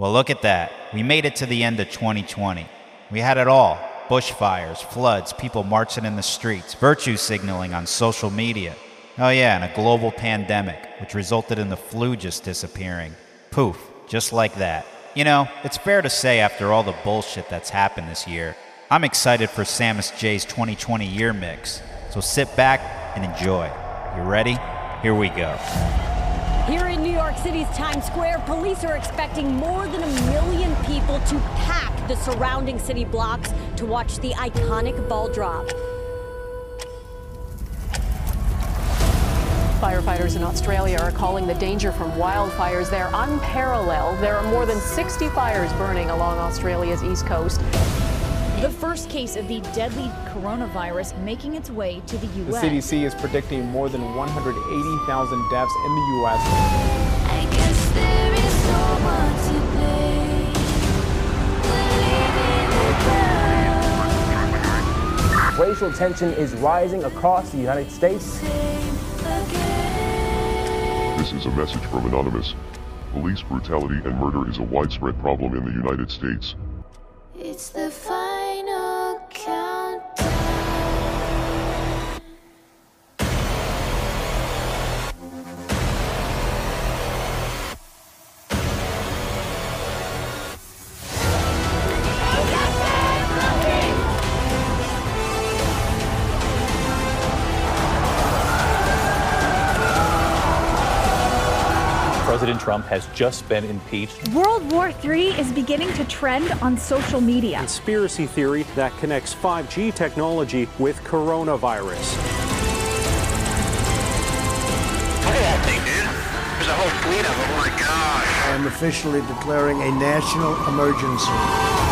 Well, look at that. We made it to the end of 2020. We had it all bushfires, floods, people marching in the streets, virtue signaling on social media. Oh, yeah, and a global pandemic, which resulted in the flu just disappearing. Poof, just like that. You know, it's fair to say after all the bullshit that's happened this year, I'm excited for Samus Jay's 2020 year mix. So sit back and enjoy. You ready? Here we go. Here in New York City's Times Square, police are expecting more than a million people to pack the surrounding city blocks to watch the iconic ball drop. Firefighters in Australia are calling the danger from wildfires there unparalleled. There are more than 60 fires burning along Australia's east coast. The first case of the deadly coronavirus making its way to the U.S. The CDC is predicting more than 180,000 deaths in the U.S. Racial tension is rising across the United States. This is a message from Anonymous. Police brutality and murder is a widespread problem in the United States. President Trump has just been impeached. World War III is beginning to trend on social media. Conspiracy theory that connects 5G technology with coronavirus. Look at that thing, dude. There's a whole fleet of them. Oh my gosh. I am officially declaring a national emergency.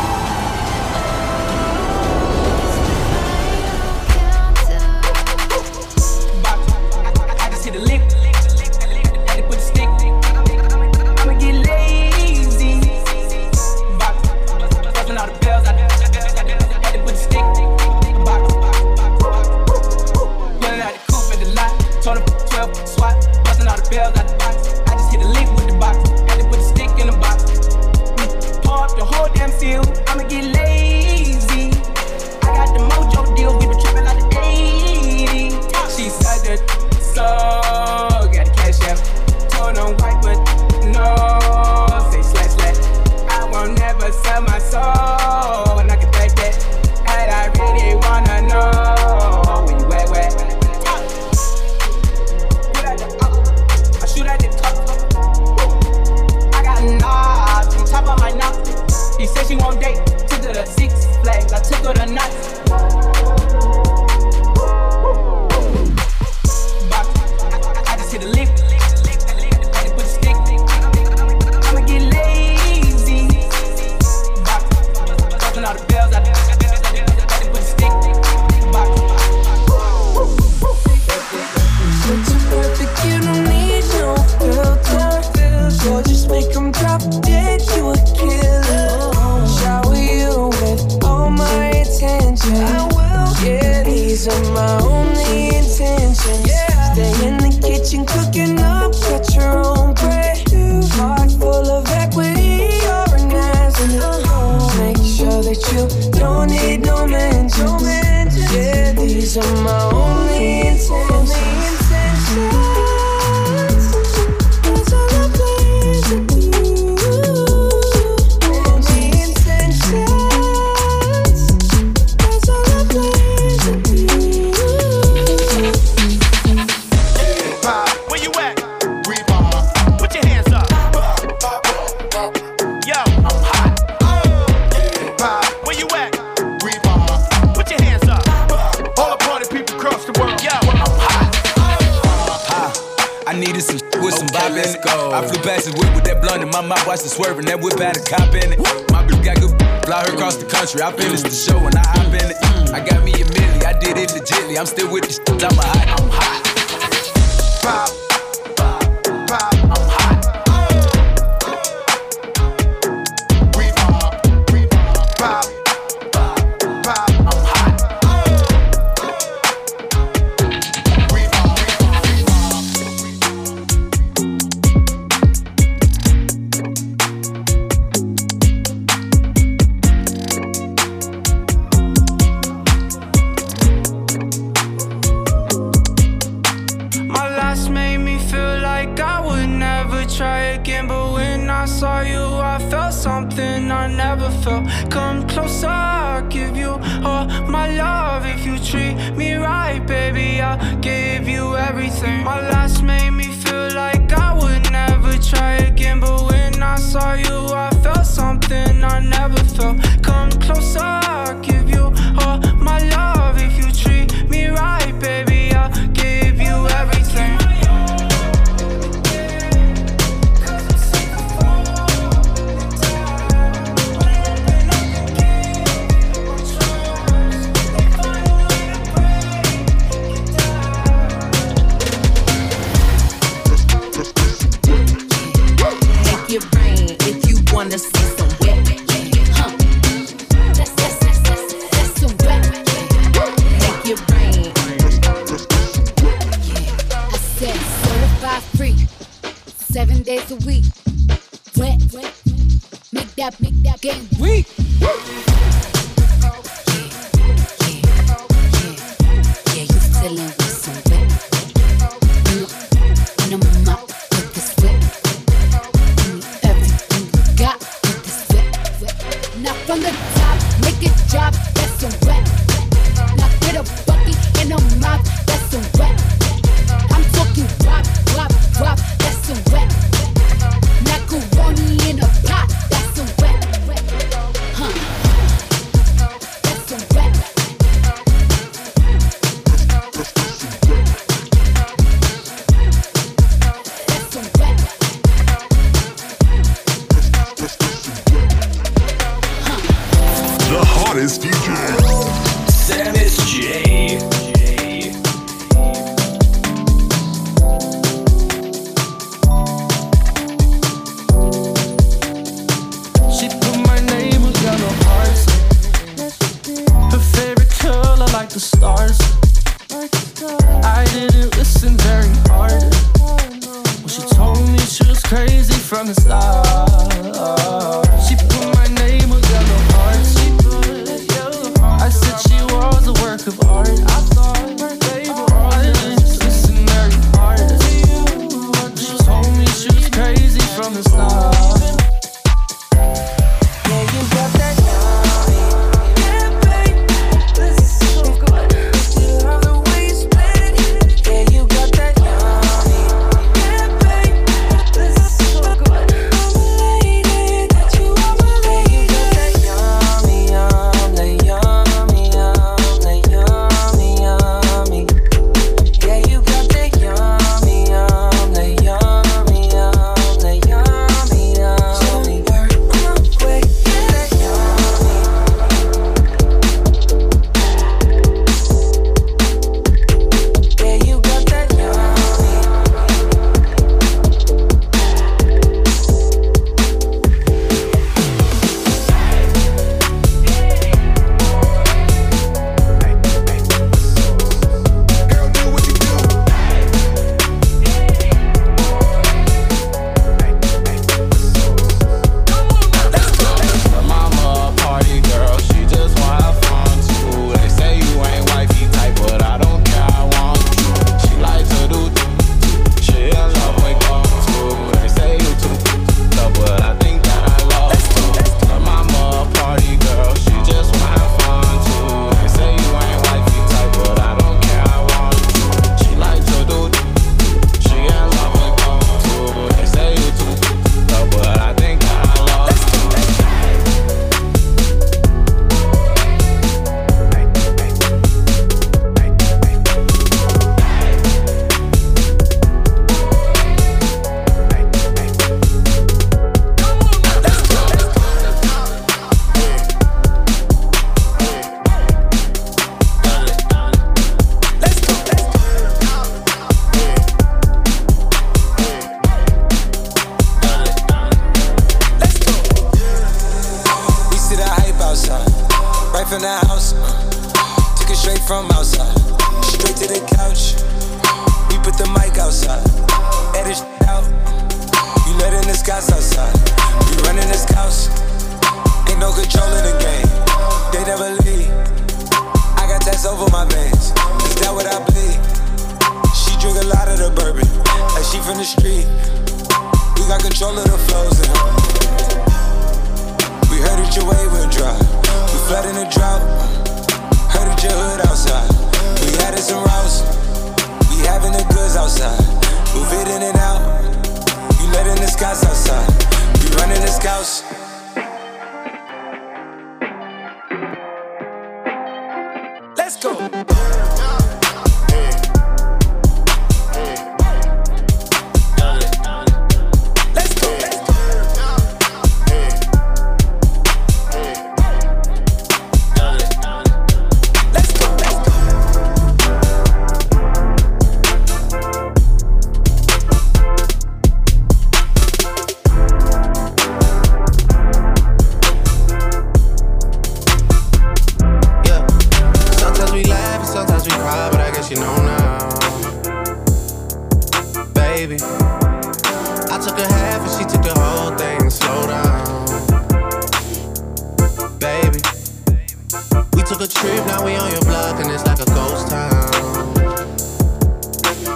Took a trip, now we on your block and it's like a ghost town.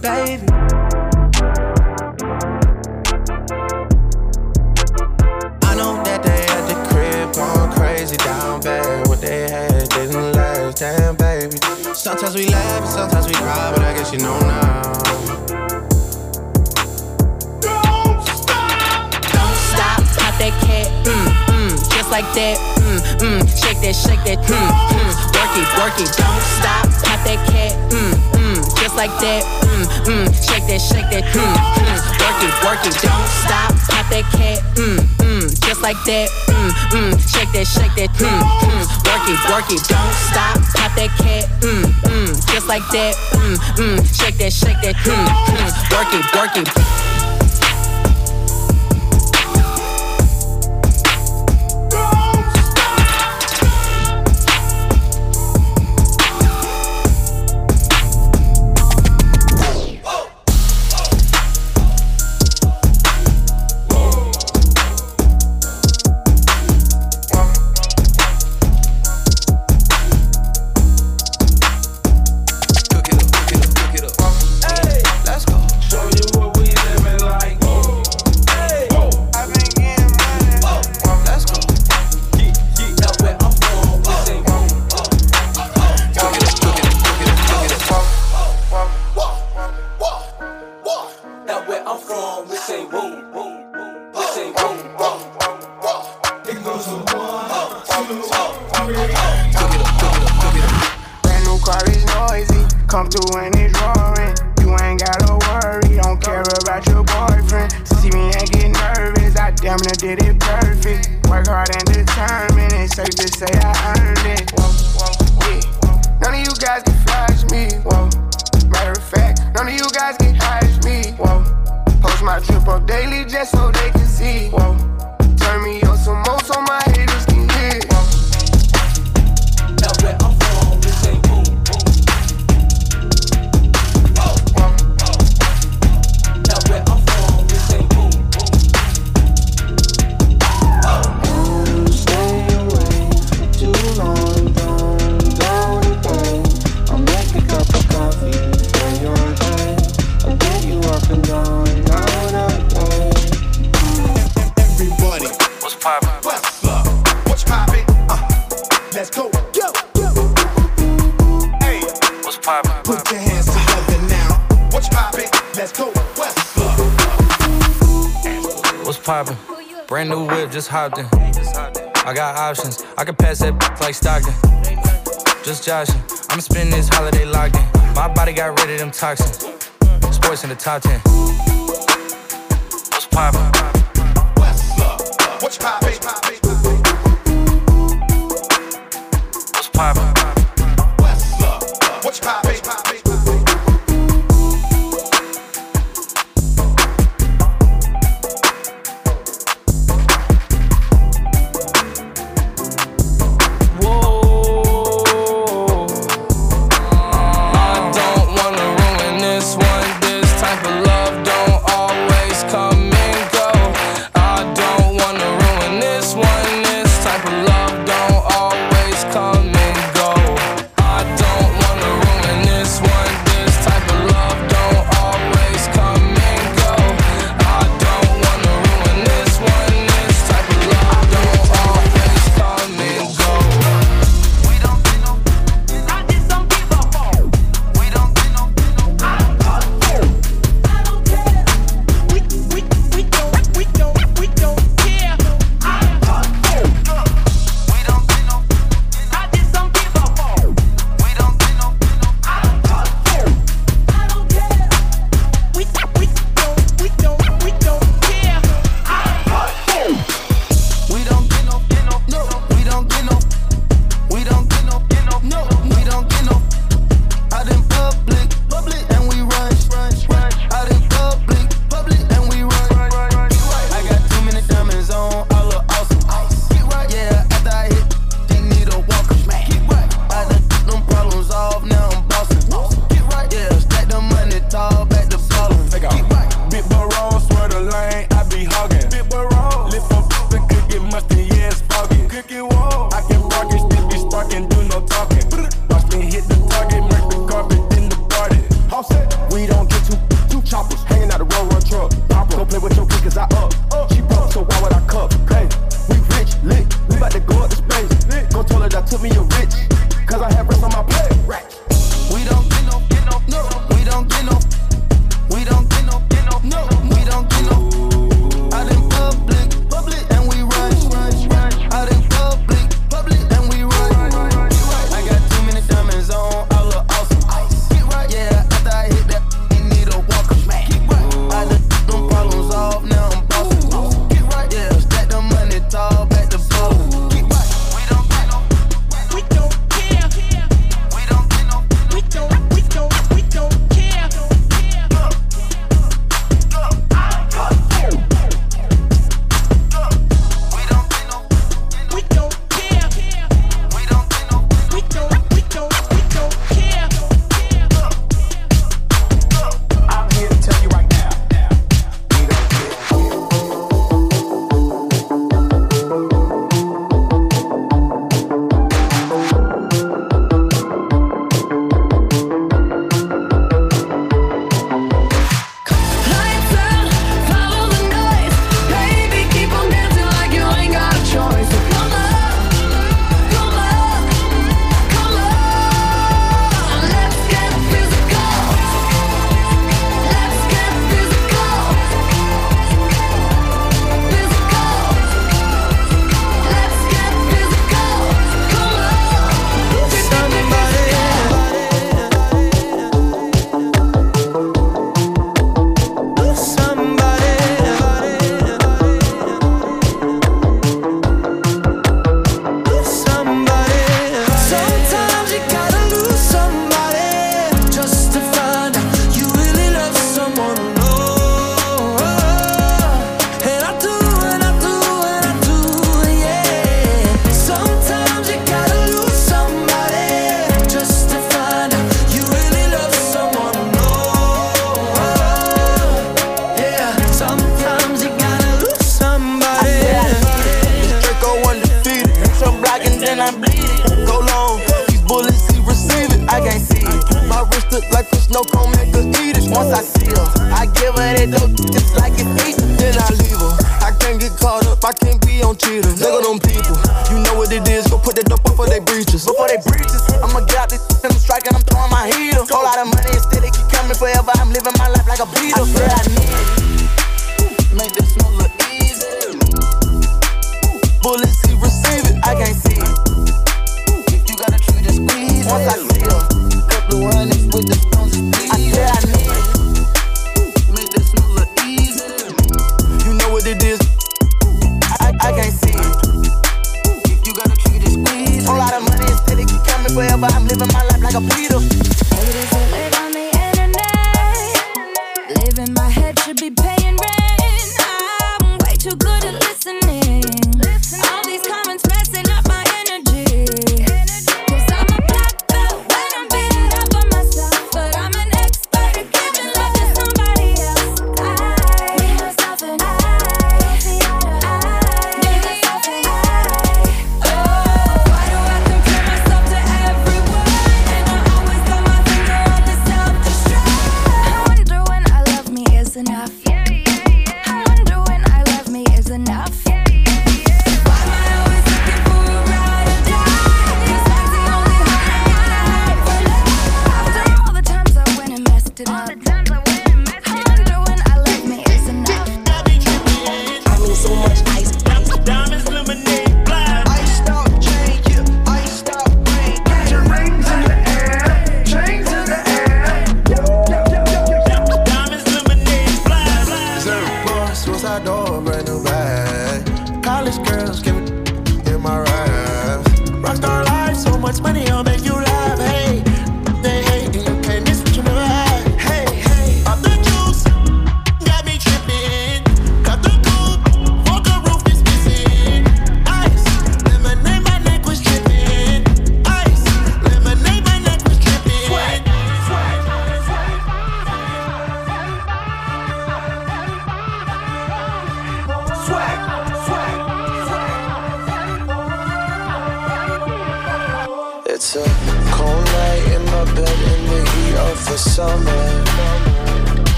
Baby. I know that they at the crib going crazy down bad. What they had didn't last, damn baby. Sometimes we laugh and sometimes we cry, but I guess you know now. Don't stop, pop that cat, mm, mm, just like that, mm, mm, shake that, shake that, mm, mm, work it, work it. Don't stop, pop that cat, mm, mm, just like that, mm, mm, shake that, shake that, mm, mm, work it, work it. Don't stop, pop that cat, mm, mm, just like that, mm, mm, shake that, shake that, mm, mm, work it, work it. Don't stop, pop that cat, mm, mm, just like that, mm, mm, shake that, shake that, mm, mm, work it, work it. Let's go. What's? What's poppin'? Brand new whip, just hopped in. I got options. I can pass that like Stockton. Just joshin'. I'ma spend this holiday locked in. My body got rid of them toxins. SportsCenter top 10. What's poppin'? What's poppin'? What's poppin'? What's poppin'?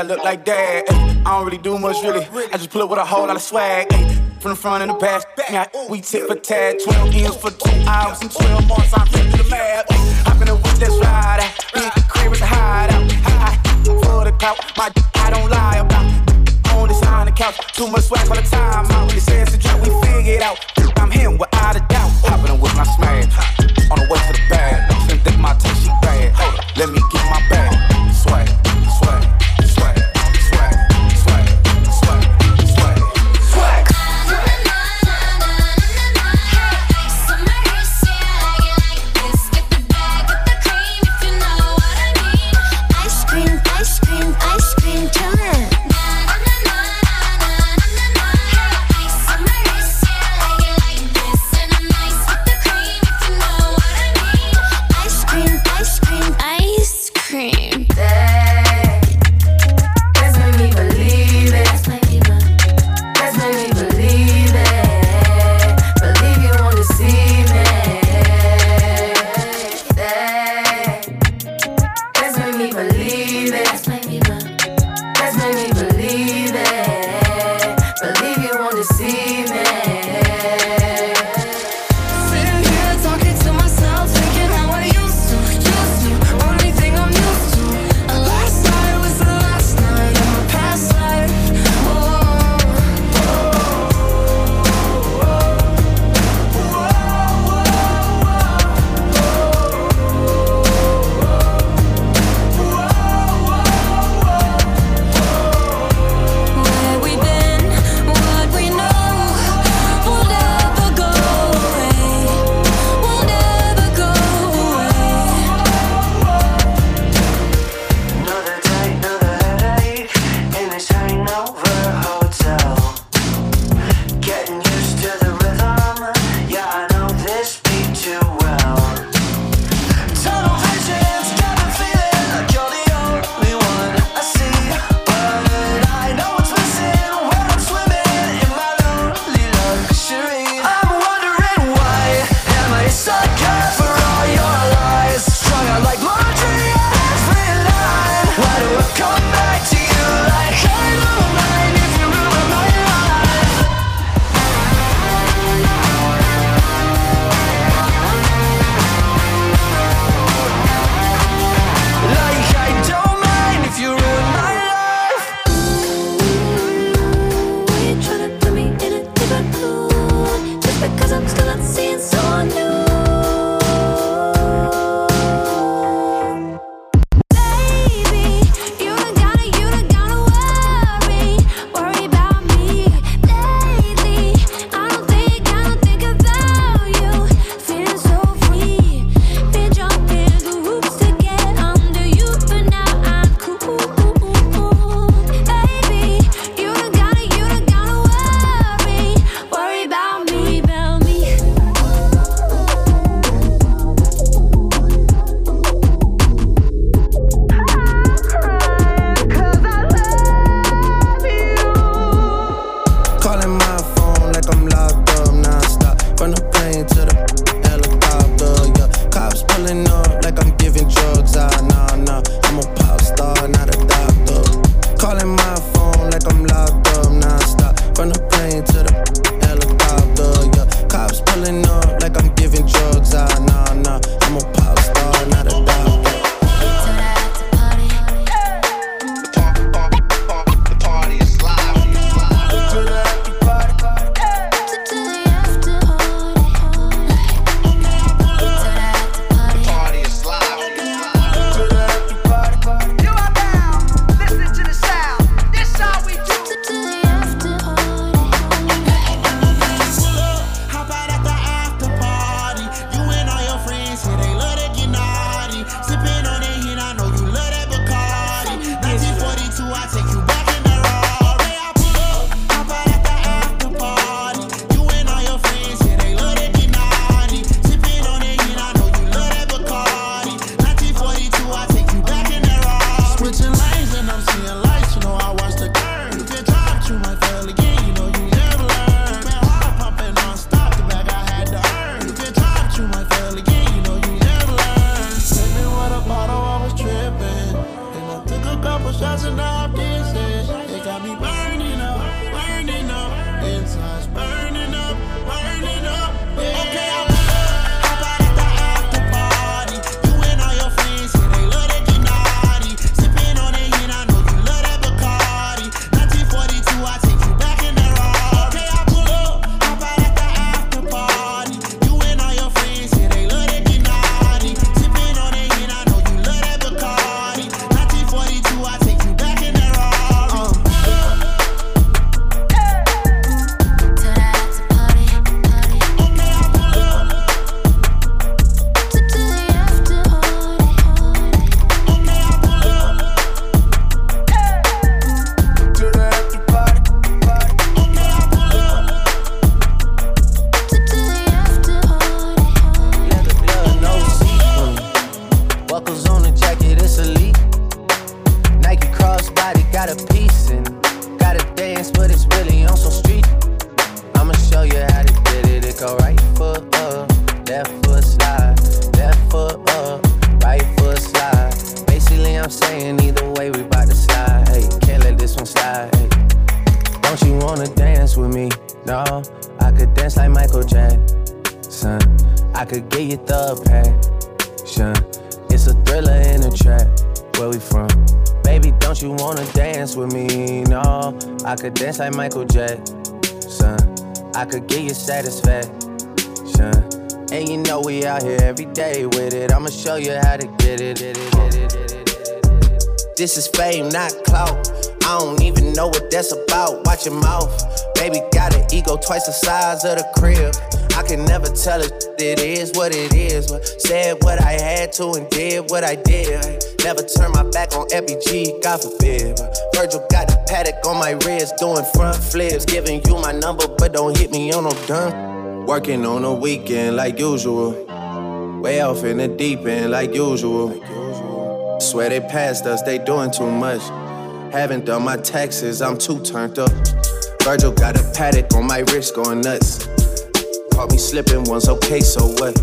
I look like that. Ay, I don't really do much, really. I just pull up with a whole lot of swag. Ay, from the front and the back. Now we tip for tad. 12 years for two hours and 12 months. I'm flipping the map. Hop in the whip, let's ride out. Big crib is a hideout. High for the clout, my d- I don't lie about. On this on the couch, too much swag for the time. I'm really says to drop, we figured out. I'm him without a doubt. Hopping with my smash, on the way to the bag. Think that my touch, she bad. Hey, let me get my bag. satisfaction. And you know we out here every day with it. I'ma show you how to get it. This is fame, not clout. I don't even know what that's about. Watch your mouth. Baby got an ego twice the size of the crib. I can never tell it, it is what it is. But said what I had to and did what I did. Never turn my back on Epi God forbid. Virgil got Patek on my wrist, doing front flips. Giving you my number, but don't hit me on no dumb. Working on a weekend like usual. Way off in the deep end like usual. Swear they passed us, they doing too much. Haven't done my taxes, I'm too turned up. Virgil got a Patek on my wrist going nuts. Caught me slipping once, okay, so what?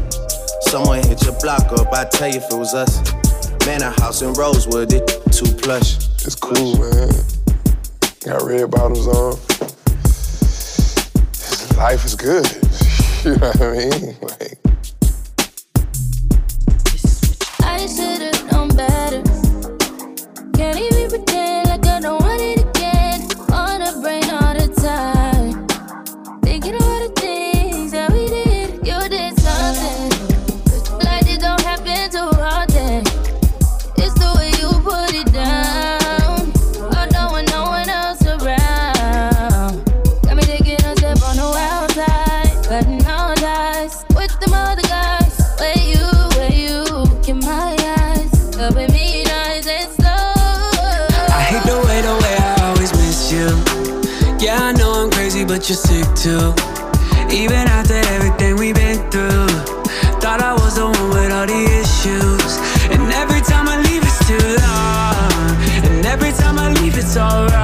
Someone hit your block up, I tell you if it was us. Man, a house in Rosewood, it too plush. It's cool, man got red bottoms on. Life is good. you know what I mean? Like. I should've known better. Can't even pretend. to. Even after everything we've been through, thought I was the one with all the issues. And every time I leave, it's too long. And every time I leave, it's alright.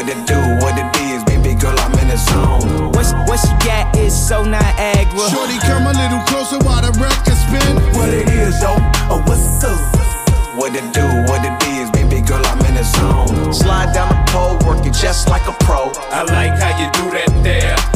what it do, what it is, baby girl, I'm in the zone. What, she, what she got is so Niagara. Shorty, come a little closer while the record spin. What it is, yo, oh, what's up? What it do, what it is, baby girl, I'm in the zone. Slide down the pole, working just like a pro. I like how you do that there.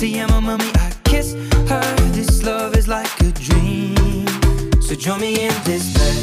to my Mummy, I kiss her. This love is like a dream. So join me in this bed.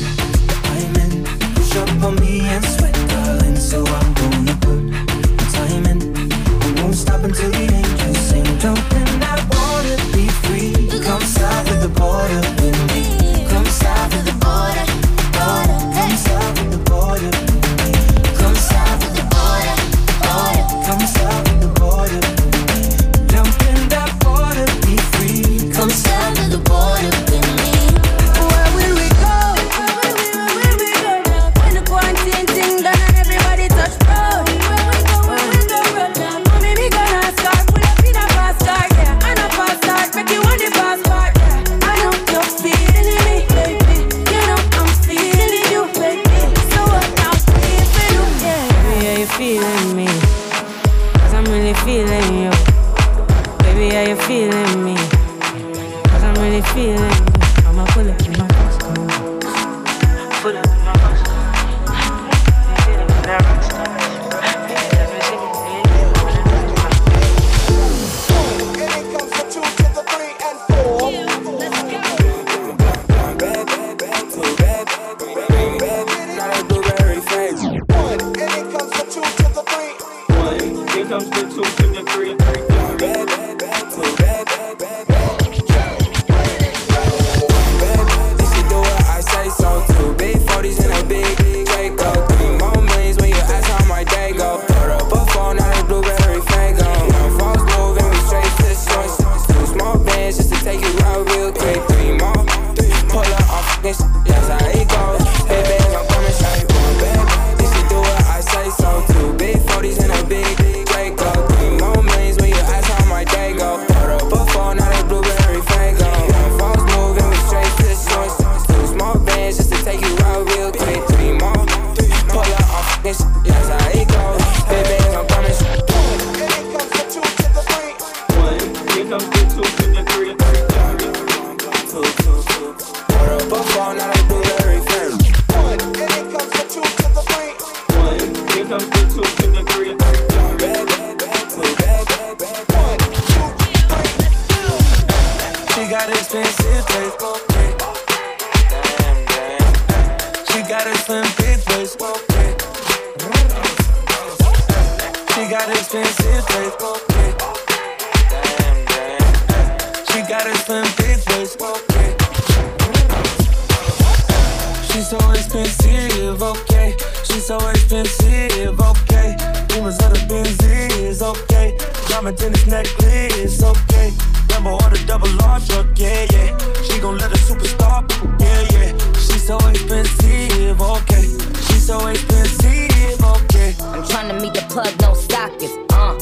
She's so expensive, okay. She's so expensive, okay. Demons of the Benzies, okay. Diamond tennis necklace, okay. Lambo or the double R truck, yeah, yeah. She gon' let a superstar, yeah, yeah. She's so expensive, okay. She's so expensive, okay. I'm tryna meet the plug, no stockings, uh.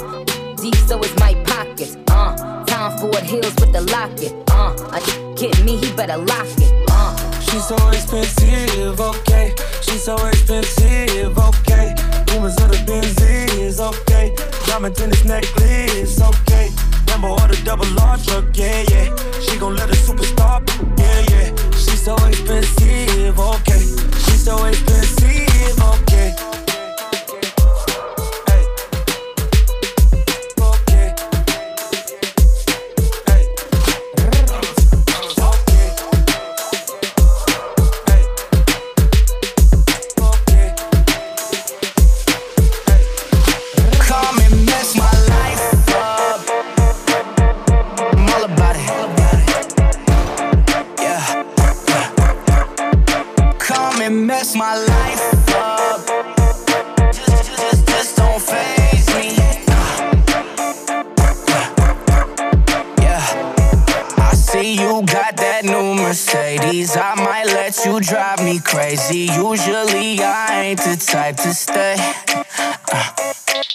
Deep, so is my pockets, uh. Time for heels with the locket, uh. I get me, he better lock it. She's so expensive, okay. She's so expensive, okay. Rumors of the Benzies, okay. Diamond tennis necklace, okay. Lambo order double large truck, stay. Uh,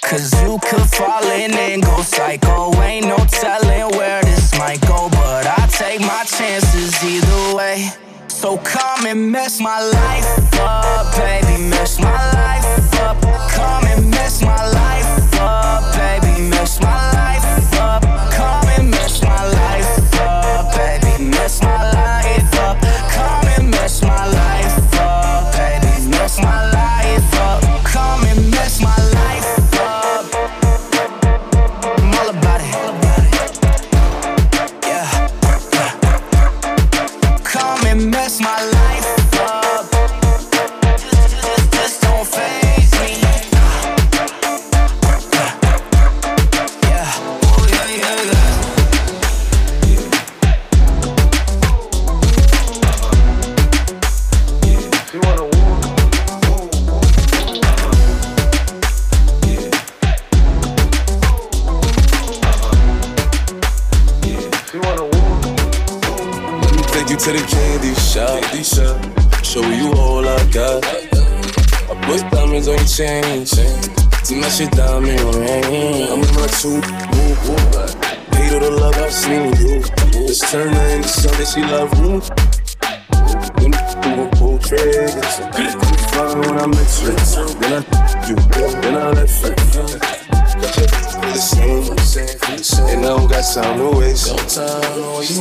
Cause you could fall in and go psycho. Ain't no telling where this might go, but I take my chances either way. So come and mess my life diamonds on your chain. See my shit diamond ring. I'm in my two. Hate all the love I've seen you. Let's turn her into something she love. Ooh. Them who will pull triggers. I'm fine when I'm with you. Then I you. Then I let you. The same, and I don't got time to waste. No time to waste.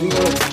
Never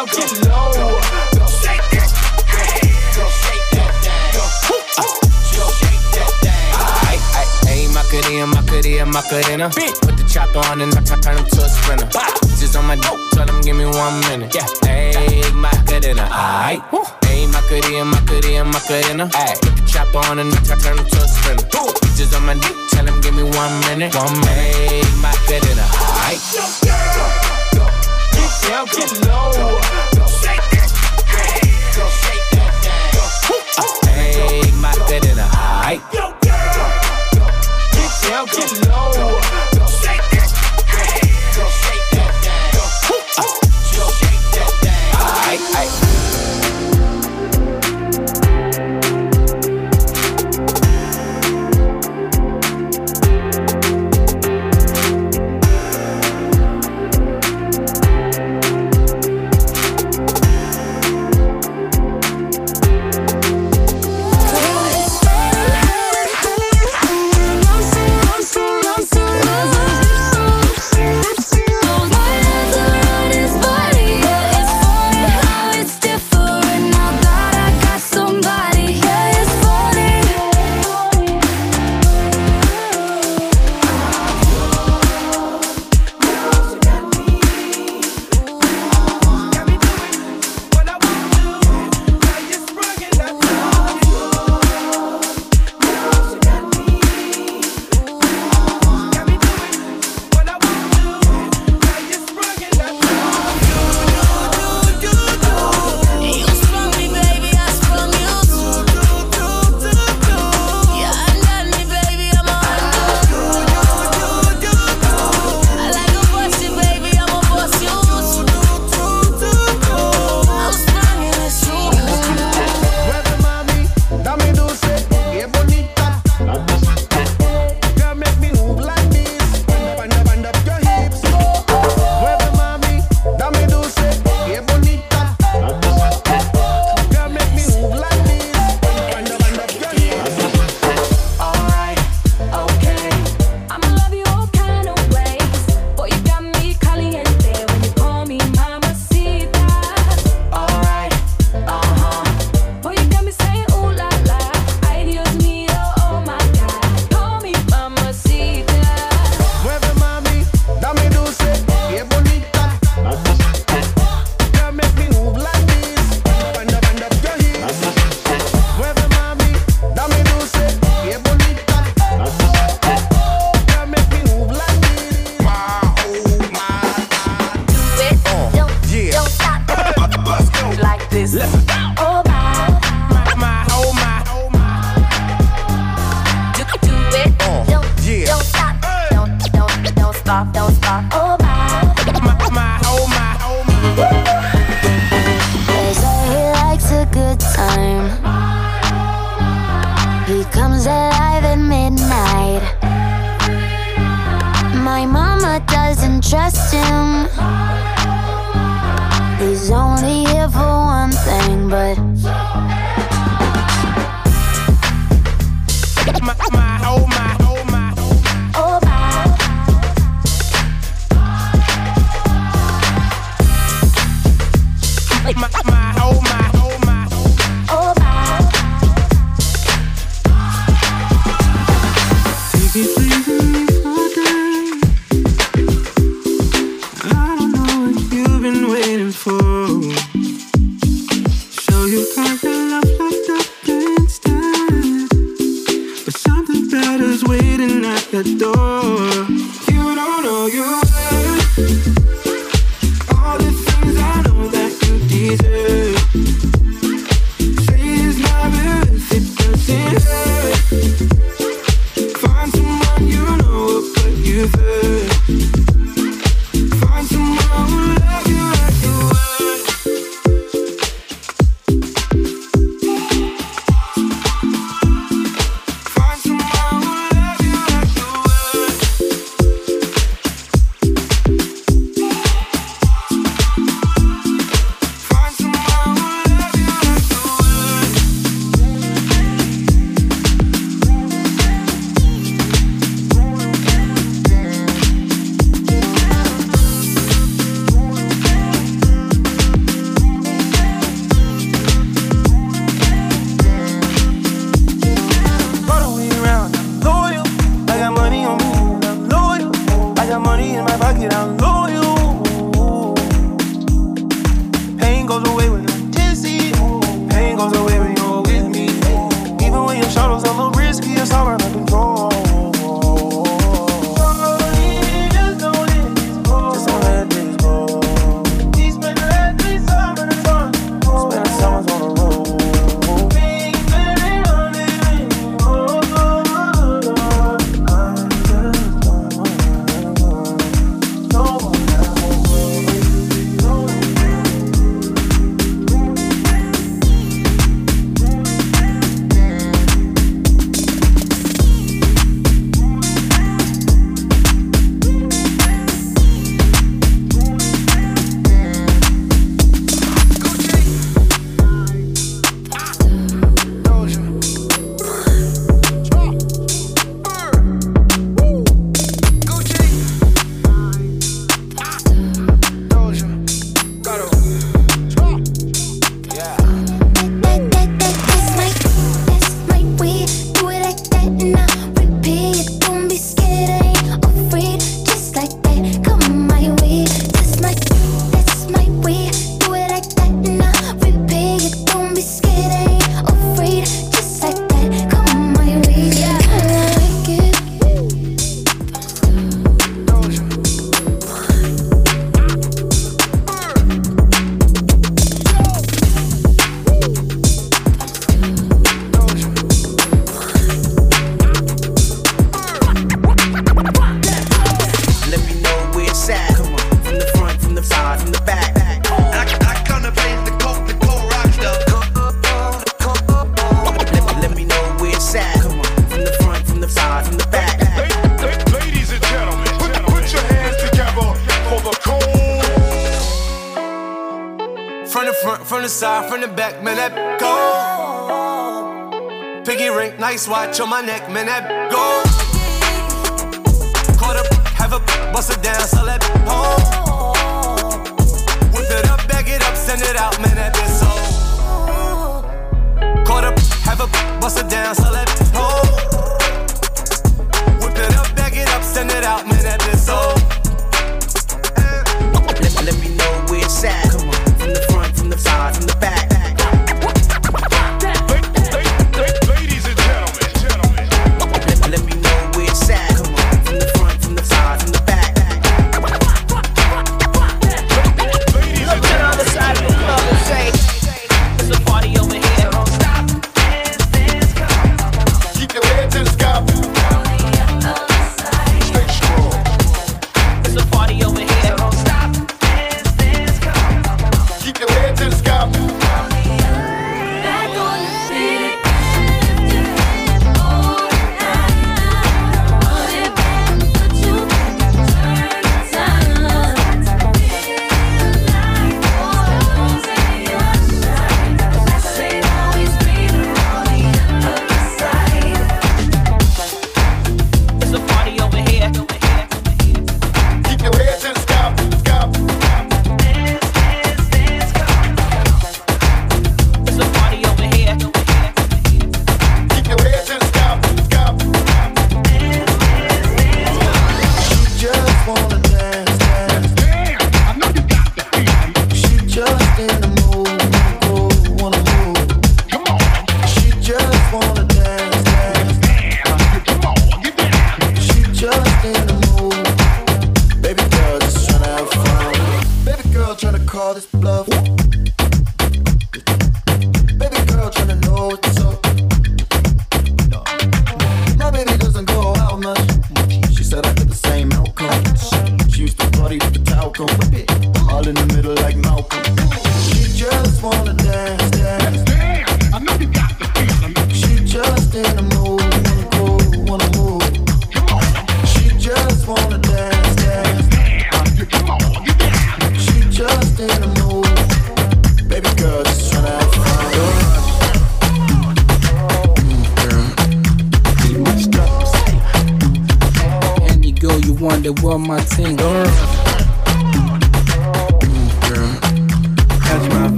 Down, get low. Shake it. Aight, aight. Hey, Macarena, Macarena, Macarena. Put the chopper on and I turn him to a sprinter. Just on my dope, tell him give me one minute. Yeah. Hey, Macarena, aight. Hey, Macarena, Macarena, Macarena. Ay, put the chopper on and I turn him to a sprinter. Just on my dope, tell him give me one minute. One minute. Hey, Macarena, aight. Get down, get low. Shake it. Hey, Macarena, aight. Get down, get low.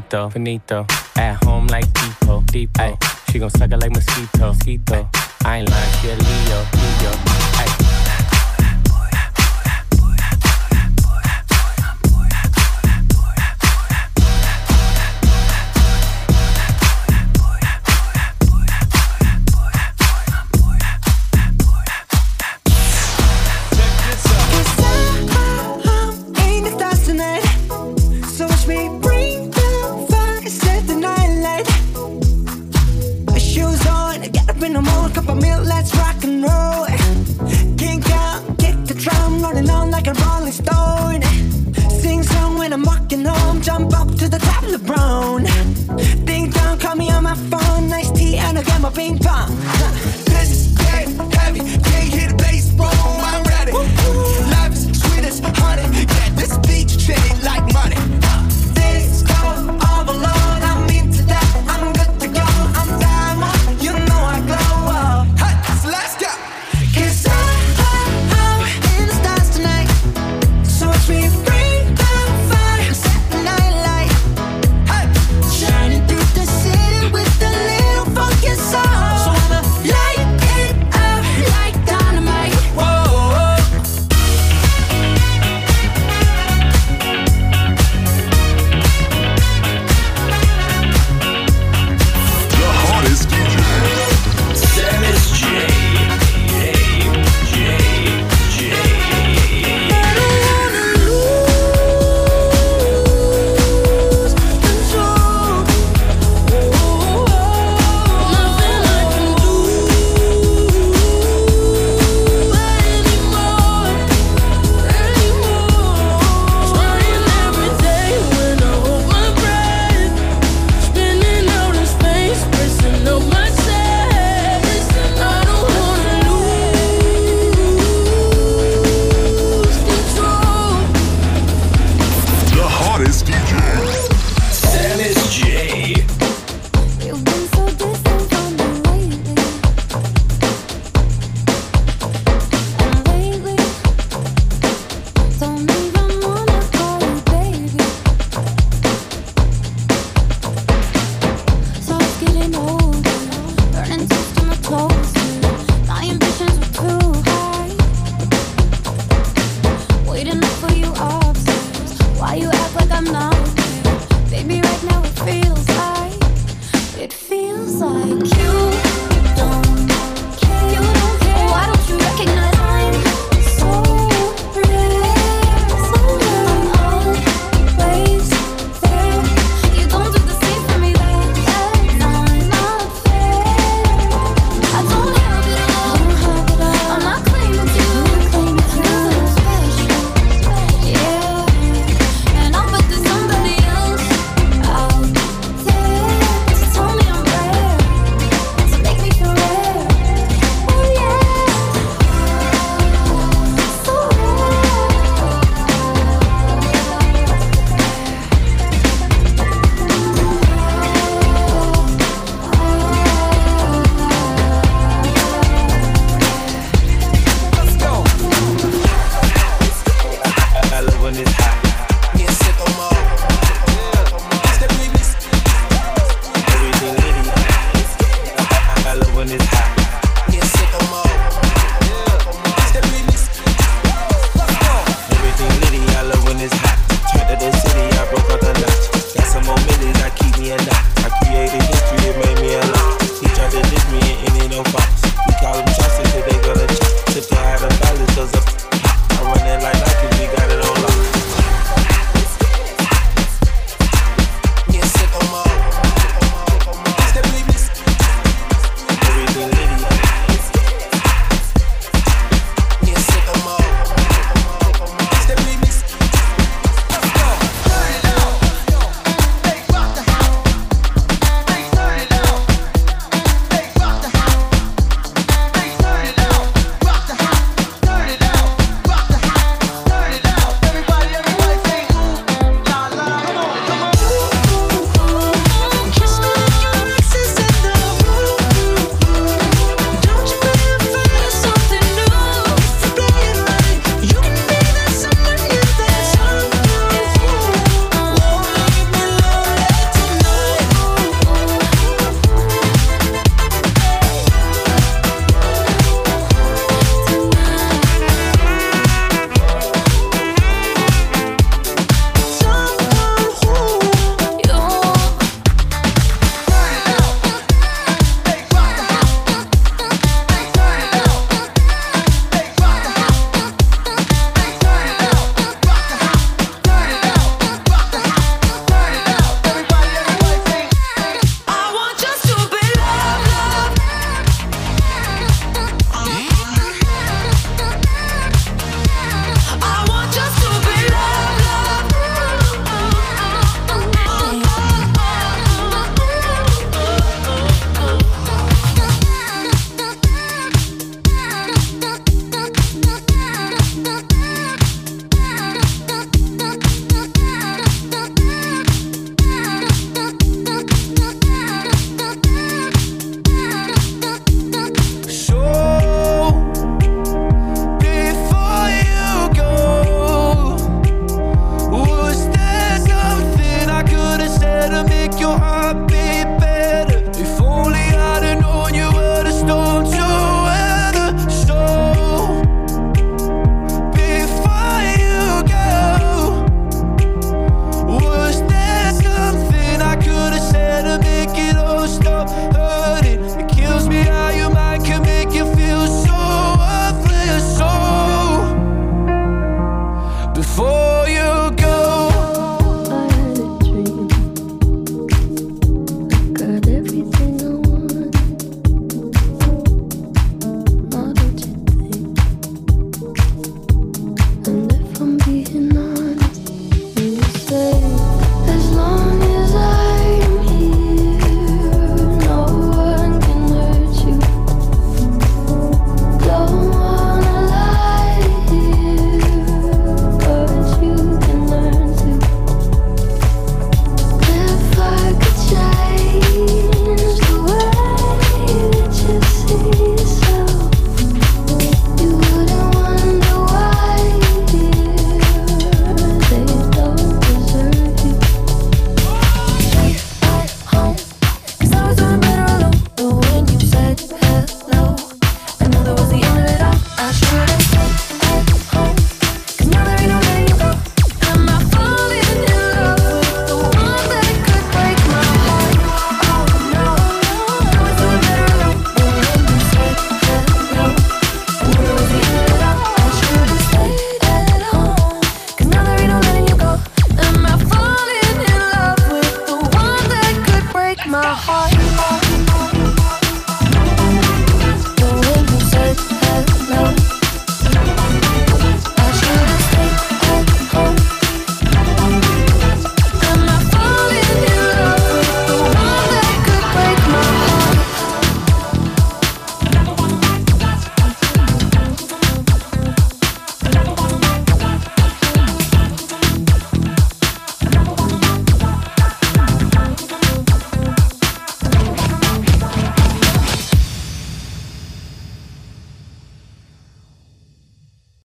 Finito, finito.